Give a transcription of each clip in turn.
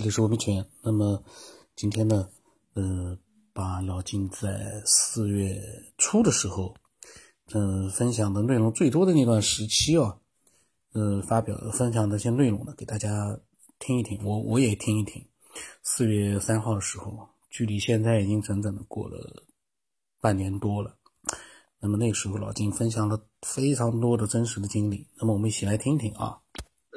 这里是文明圈。那么今天呢，呃，把老金在四月初的时候，嗯，分享的内容最多的那段时期啊，呃，发表分享的一些内容呢，给大家听一听，我我也听一听。四月三号的时候，距离现在已经整整的过了半年多了。那么那个时候，老金分享了非常多的真实的经历。那么我们一起来听听啊。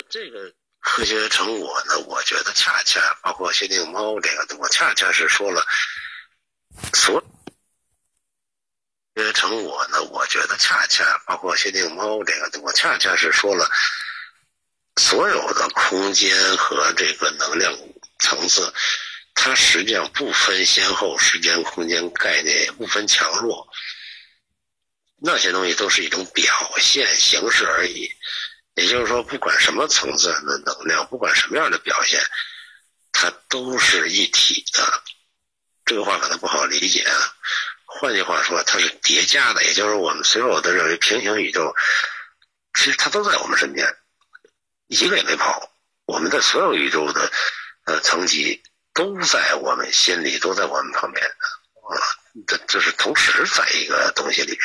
这个。科学成果呢？我觉得恰恰包括薛定猫这个，我恰恰是说了所科学成果呢。我觉得恰恰包括薛定猫这个，我恰恰是说了所有的空间和这个能量层次，它实际上不分先后、时间、空间概念，也不分强弱，那些东西都是一种表现形式而已。也就是说，不管什么层次的能量，不管什么样的表现，它都是一体的。这个话可能不好理解啊。换句话说，它是叠加的。也就是我们所有的认为平行宇宙，其实它都在我们身边，一个也没跑。我们的所有宇宙的呃层级都在我们心里，都在我们旁边啊。这这是同时在一个东西里边。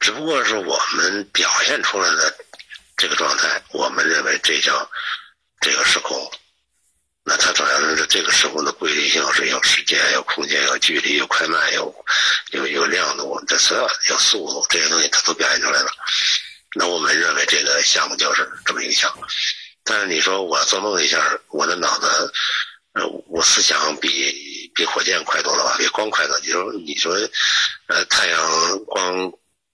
只不过是我们表现出来的这个状态，我们认为这叫这个时空。那它主要是这个时空的规律性是有时间、有空间、有距离、有快慢、有有有亮度，这所有有速度这些东西，它都表现出来了。那我们认为这个项目就是这么一个项目。但是你说我做梦一下，我的脑子，呃，我思想比比火箭快多了吧？比光快多。你说你说，呃，太阳光。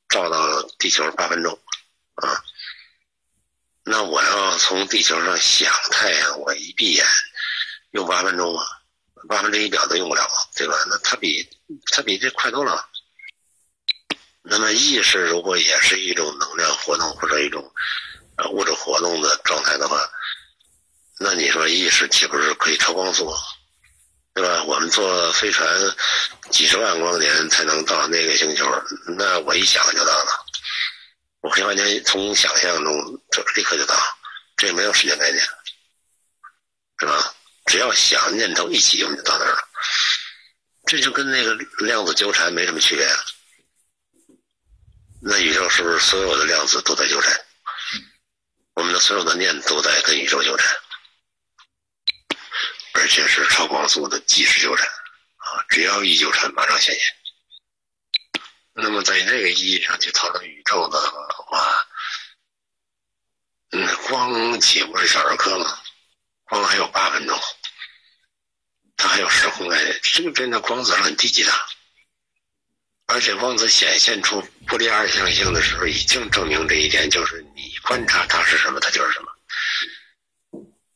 照到地球八分钟，啊，那我要从地球上想太阳，我一闭眼用八分钟吗？八分之一秒都用不了，对吧？那它比它比这快多了。那么意识如果也是一种能量活动或者一种呃物质活动的状态的话，那你说意识岂不是可以超光速？对吧？我们坐飞船几十万光年才能到那个星球，那我一想就到了。我可以完全从想象中就立刻就到，这没有时间概念，是吧？只要想念头一起，我们就到那儿了。这就跟那个量子纠缠没什么区别。那宇宙是不是所有的量子都在纠缠？我们的所有的念都在跟宇宙纠缠。而且是超光速的即时纠缠，啊，只要一纠缠，马上显现。那么在这个意义上去讨论宇宙的话，嗯，光岂不是小儿科吗？光还有八分钟，它还有时空概念，这个真的光子是很低级的。而且光子显现出波粒二象性的时候，已经证明这一点，就是你观察它是什么，它就是什么。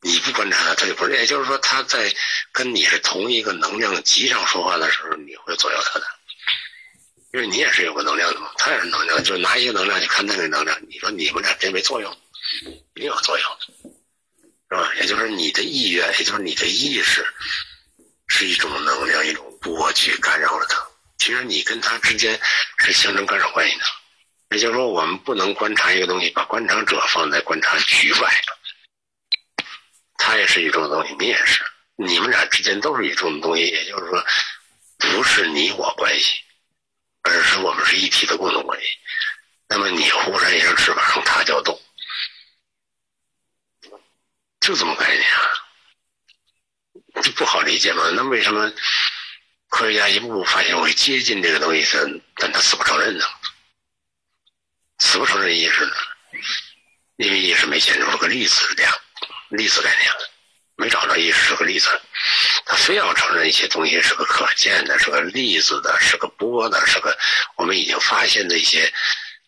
你不观察他，他就不是。也就是说，他在跟你是同一个能量级上说话的时候，你会左右他的，因为你也是有个能量的嘛，他也是能量，就拿一些能量去看那个能量。你说你们俩真没作用，一定有作用，是吧？也就是你的意愿，也就是你的意识，是一种能量，一种波去干扰了他。其实你跟他之间是形成干扰关系的。也就是说，我们不能观察一个东西，把观察者放在观察局外。它也是一种东西，你也是，你们俩之间都是一种东西，也就是说，不是你我关系，而是我们是一体的共同关系。那么你忽然一下翅膀，让它叫动，就这么概念啊？这不好理解吗？那为什么科学家一步步发现会接近这个东西，但但他死不承认呢？死不承认意识呢？因为意识没显出个粒子量。粒子概念，没找着意识是个粒子，他非要承认一些东西是个可见的，是个粒子的，是个波的，是个我们已经发现的一些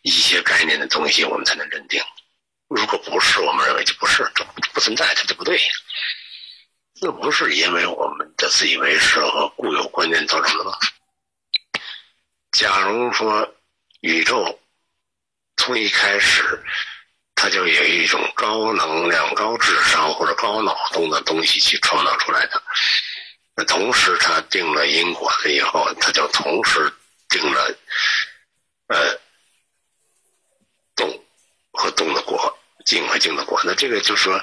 一些概念的东西，我们才能认定。如果不是，我们认为就不是，这不存在，它就不对。那不是因为我们的自以为是和固有观念造成的吗？假如说宇宙从一开始。它就有一种高能量、高智商或者高脑洞的东西去创造出来的。那同时，它定了因果了以后，它就同时定了，呃，动和动的果。静和静的果。那这个就说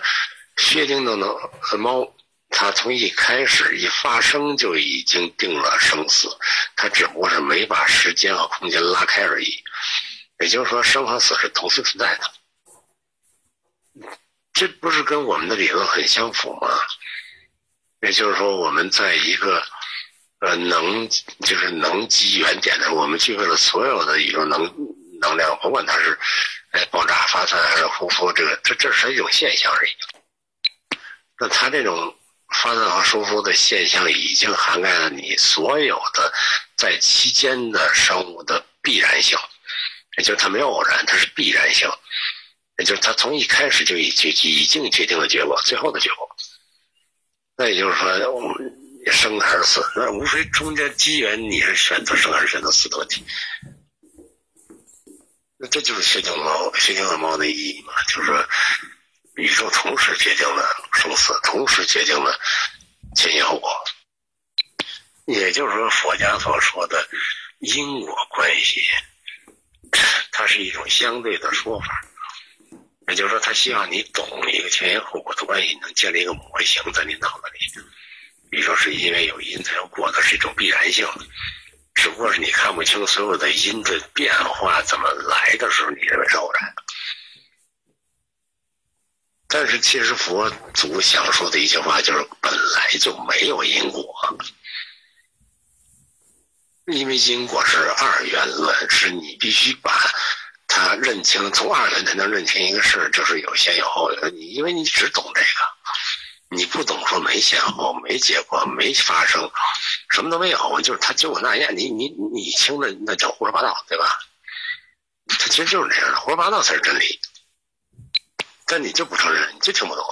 薛定谔的猫，它从一开始一发生就已经定了生死，它只不过是没把时间和空间拉开而已。也就是说，生和死是同时存在的。这不是跟我们的理论很相符吗？也就是说，我们在一个呃能就是能机缘点的，我们具备了所有的宇宙能能量，甭管它是哎爆炸发散还是呼呼，这个这这是一种现象而已。那它这种发散和输出的现象，已经涵盖了你所有的在期间的生物的必然性，也就是它没有偶然，它是必然性。也就是他从一开始就已经已经决定了结果，最后的结果。那也就是说，生还是死，那无非中间机缘，你是选择生还是选择死的问题。那这就是薛定谔、薛定谔猫的意义嘛？就是说，宇宙同时决定了生死，同时决定了前因后果。也就是说，佛家所说的因果关系，它是一种相对的说法。也就是说，他希望你懂一个前因后果的关系，能建立一个模型在你脑子里。比如说，是因为有因才有果的是一种必然性，只不过是你看不清所有的因的变化怎么来的时候，你认为是偶然。但是，其实佛祖想说的一句话就是：本来就没有因果，因为因果是二元论，是你必须把。他认清，从二元才能认清一个事，就是有先有后。你因为你只懂这个，你不懂说没先后、没结果、没发生，什么都没有，就是他结果那样。你你你听的那叫胡说八道，对吧？他其实就是这样的，胡说八道才是真理。但你就不承认，你就听不懂。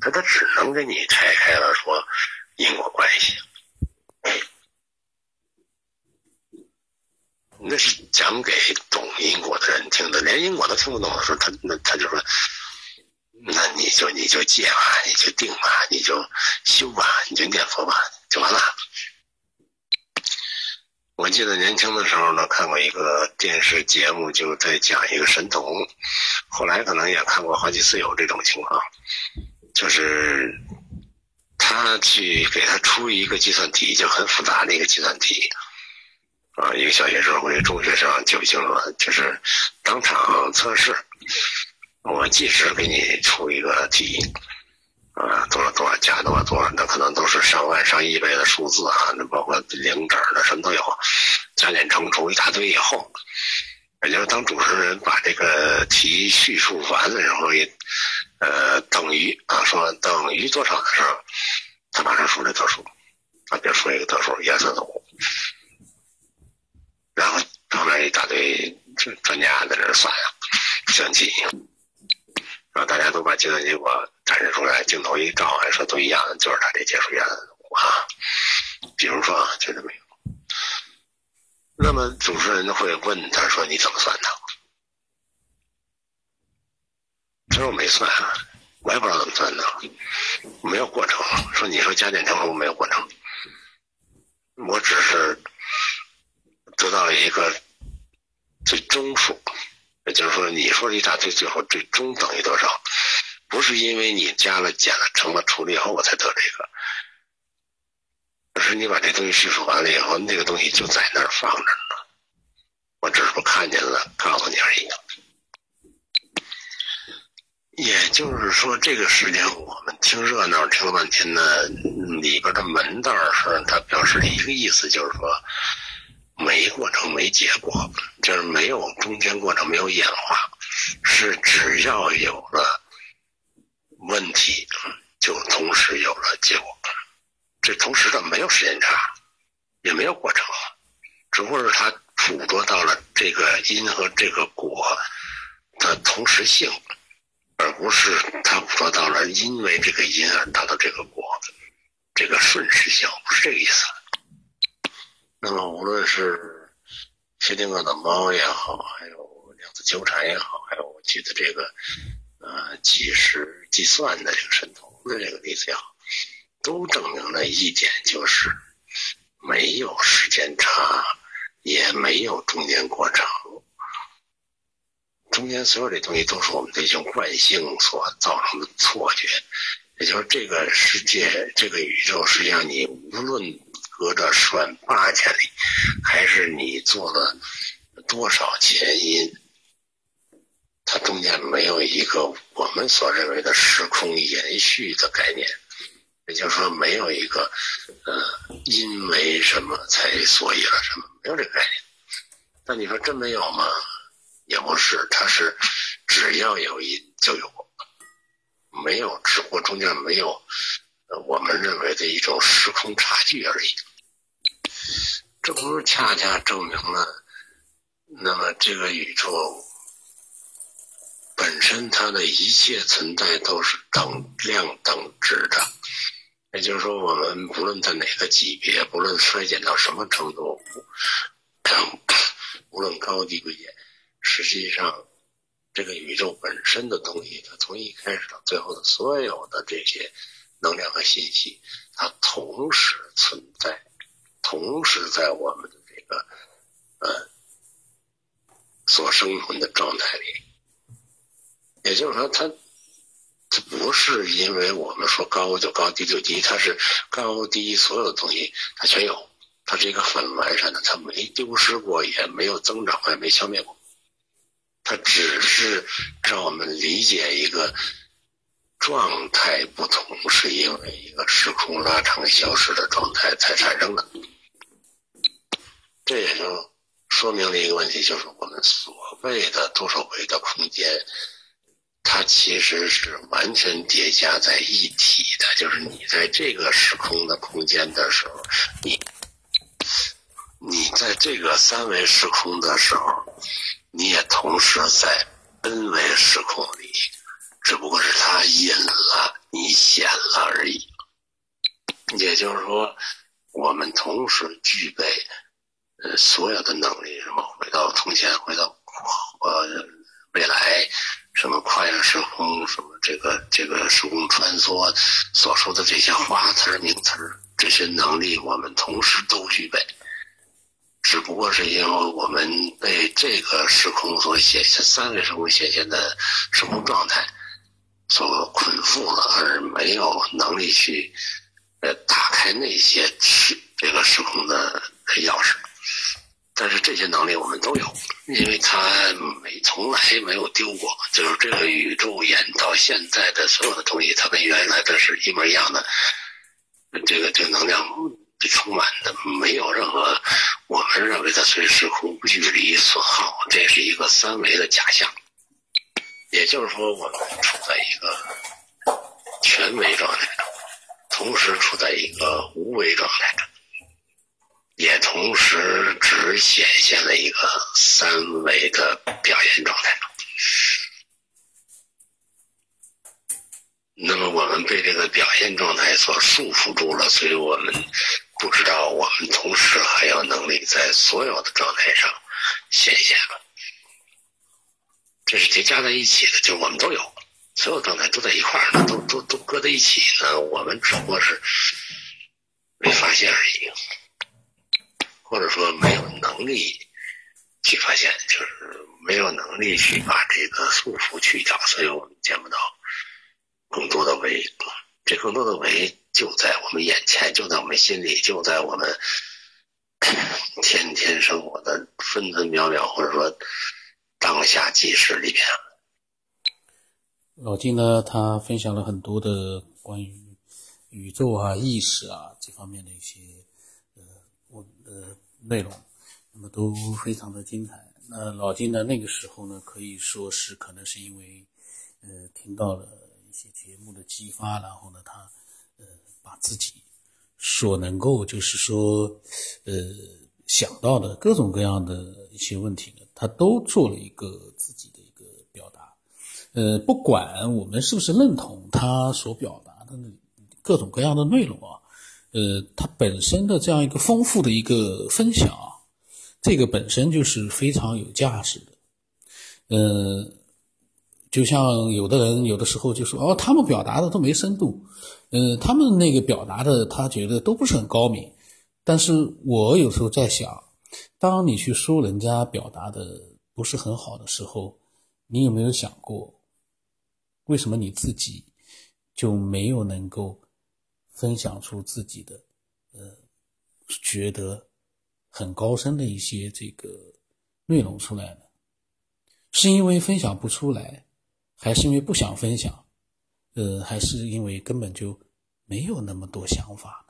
他他只能给你拆开了说因果关系。那是讲给懂因果的人听的，连因果都听不懂的时候，他那他就说，那你就你就戒吧，你就定吧，你就修吧，你就念佛吧，就完了。我记得年轻的时候呢，看过一个电视节目，就在讲一个神童，后来可能也看过好几次有这种情况，就是他去给他出一个计算题，就很复杂的一个计算题。啊，一个小学生或者中学生记不清楚了，就是当场测试，我计时给你出一个题，啊，多少多少加多少多少，那可能都是上万上亿倍的数字啊，那包括零整的什么都有，加减乘除一大堆以后，也就是当主持人把这个题叙述完的时候，也呃等于啊说等于多少的时候，他马上说这得数，啊，别说一个得数，颜色图。然后旁边一大堆专家在那算呀，相机，然后大家都把计算结果展示出来，镜头一照，还说都一样，就是他这结束原啊。比如说啊就这么一个，那么主持人会问他说：“你怎么算的？”他说：“我没算啊，我也不知道怎么算的，没有过程。”说：“你说加减乘除没有过程，我只是。”得到了一个最终数，也就是说，你说一大堆，最后最终等于多少？不是因为你加了、减了、乘了、除了以后我才得这个，而是你把这东西叙述完了以后，那个东西就在那儿放着呢。我只是不看见了，告诉你而已。也就是说，这个时间我们听热闹听了半天呢，里边的门道是它表示的一个意思，就是说。没过程没结果，就是没有中间过程，没有演化，是只要有了问题，就同时有了结果。这同时的没有时间差，也没有过程，只不过是他捕捉到了这个因和这个果的同时性，而不是他捕捉到了因为这个因而达到这个果，这个顺时性，不是这个意思。那么，无论是薛定谔的猫也好，还有量子纠缠也好，还有我举的这个呃计时计算的这个神童的这个例子也好，都证明了一点，就是没有时间差，也没有中间过程，中间所有这东西都是我们的一种惯性所造成的错觉。也就是这个世界，这个宇宙，实际上你无论隔着十万八千里，还是你做了多少前因，它中间没有一个我们所认为的时空延续的概念。也就是说，没有一个呃，因为什么才所以了什么，没有这个概念。那你说真没有吗？也不是，它是只要有因就有果。没有，只不过中间没有，我们认为的一种时空差距而已。这不是恰恰证明了，那么这个宇宙本身它的一切存在都是等量等值的。也就是说，我们不论在哪个级别，不论衰减到什么程度，无论高低贵贱，实际上。这个宇宙本身的东西，它从一开始到最后的所有的这些能量和信息，它同时存在，同时在我们的这个呃所生存的状态里。也就是说，它它不是因为我们说高就高，低就低，它是高低所有的东西它全有，它是一个很完善的，它没丢失过，也没有增长，也没消灭过。它只是让我们理解一个状态不同，是因为一个时空拉长、消失的状态才产生的。这也就说明了一个问题，就是我们所谓的多少维的空间，它其实是完全叠加在一体的。就是你在这个时空的空间的时候，你你在这个三维时空的时候。你也同时在 n 维时空里，只不过是他隐了，你显了而已。也就是说，我们同时具备呃所有的能力，什么回到从前，回到呃未来，什么跨越时空，什么这个这个时空穿梭，所说的这些花词名词这些能力，我们同时都具备。只不过是因为我们被这个时空所显现、三维时空显现的时空状态所捆缚了，而没有能力去呃打开那些时这个时空的钥匙。但是这些能力我们都有，因为它没从来没有丢过。就是这个宇宙演到现在的所有的东西，它跟原来的是一模一样的。这个这个能量。充满的没有任何我们认为的随时空距离损耗，这是一个三维的假象。也就是说，我们处在一个全维状态中，同时处在一个无为状态中，也同时只显现了一个三维的表现状态中。那么，我们被这个表现状态所束缚住了，所以我们。不知道我们同时还有能力在所有的状态上显现了，这是叠加在一起的，就是我们都有，所有状态都在一块儿呢，都都都搁在一起呢。我们只不过是没发现而已，或者说没有能力去发现，就是没有能力去把这个束缚去掉，所以我们见不到更多的维，这更多的维。就在我们眼前，就在我们心里，就在我们天天生活的分分秒秒，或者说当下即时里边。老金呢，他分享了很多的关于宇宙啊、意识啊这方面的一些呃我呃内容，那么都非常的精彩。那老金呢，那个时候呢，可以说是可能是因为呃听到了一些节目的激发，然后呢，他呃。把自己所能够就是说，呃，想到的各种各样的一些问题呢，他都做了一个自己的一个表达。呃，不管我们是不是认同他所表达的各种各样的内容啊，呃，他本身的这样一个丰富的一个分享啊，这个本身就是非常有价值的。呃，就像有的人有的时候就说，哦，他们表达的都没深度。呃，他们那个表达的，他觉得都不是很高明。但是我有时候在想，当你去说人家表达的不是很好的时候，你有没有想过，为什么你自己就没有能够分享出自己的呃觉得很高深的一些这个内容出来呢？是因为分享不出来，还是因为不想分享？呃，还是因为根本就没有那么多想法？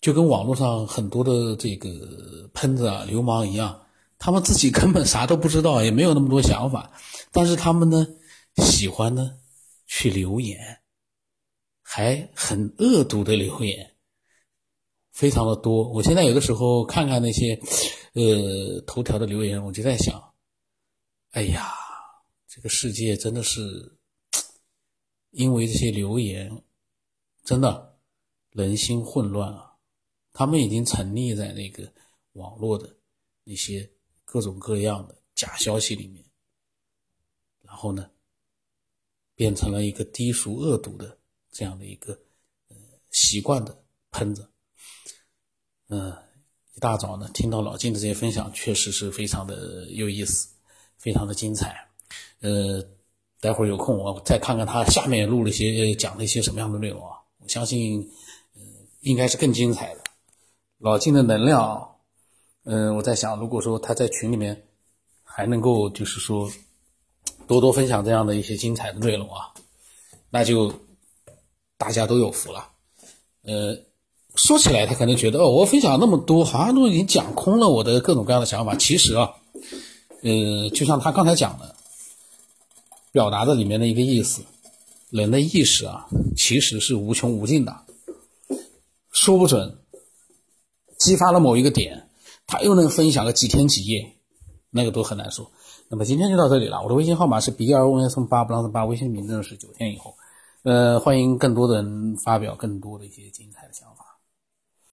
就跟网络上很多的这个喷子啊、流氓一样。他们自己根本啥都不知道，也没有那么多想法，但是他们呢，喜欢呢去留言，还很恶毒的留言，非常的多。我现在有的时候看看那些，呃，头条的留言，我就在想，哎呀，这个世界真的是，因为这些留言，真的人心混乱啊！他们已经沉溺在那个网络的那些。各种各样的假消息里面，然后呢，变成了一个低俗恶毒的这样的一个呃习惯的喷子。嗯，一大早呢听到老金的这些分享，确实是非常的有意思，非常的精彩。呃，待会儿有空我再看看他下面录了些讲了一些什么样的内容啊，我相信嗯应该是更精彩的。老金的能量。嗯，我在想，如果说他在群里面还能够，就是说多多分享这样的一些精彩的内容啊，那就大家都有福了。呃，说起来他可能觉得哦，我分享那么多，好像都已经讲空了我的各种各样的想法。其实啊，呃，就像他刚才讲的，表达的里面的一个意思，人的意识啊，其实是无穷无尽的，说不准激发了某一个点。他又能分享个几天几夜，那个都很难说。那么今天就到这里了。我的微信号码是 b 二 o s 八不让八，微信名字是九天以后。呃，欢迎更多的人发表更多的一些精彩的想法。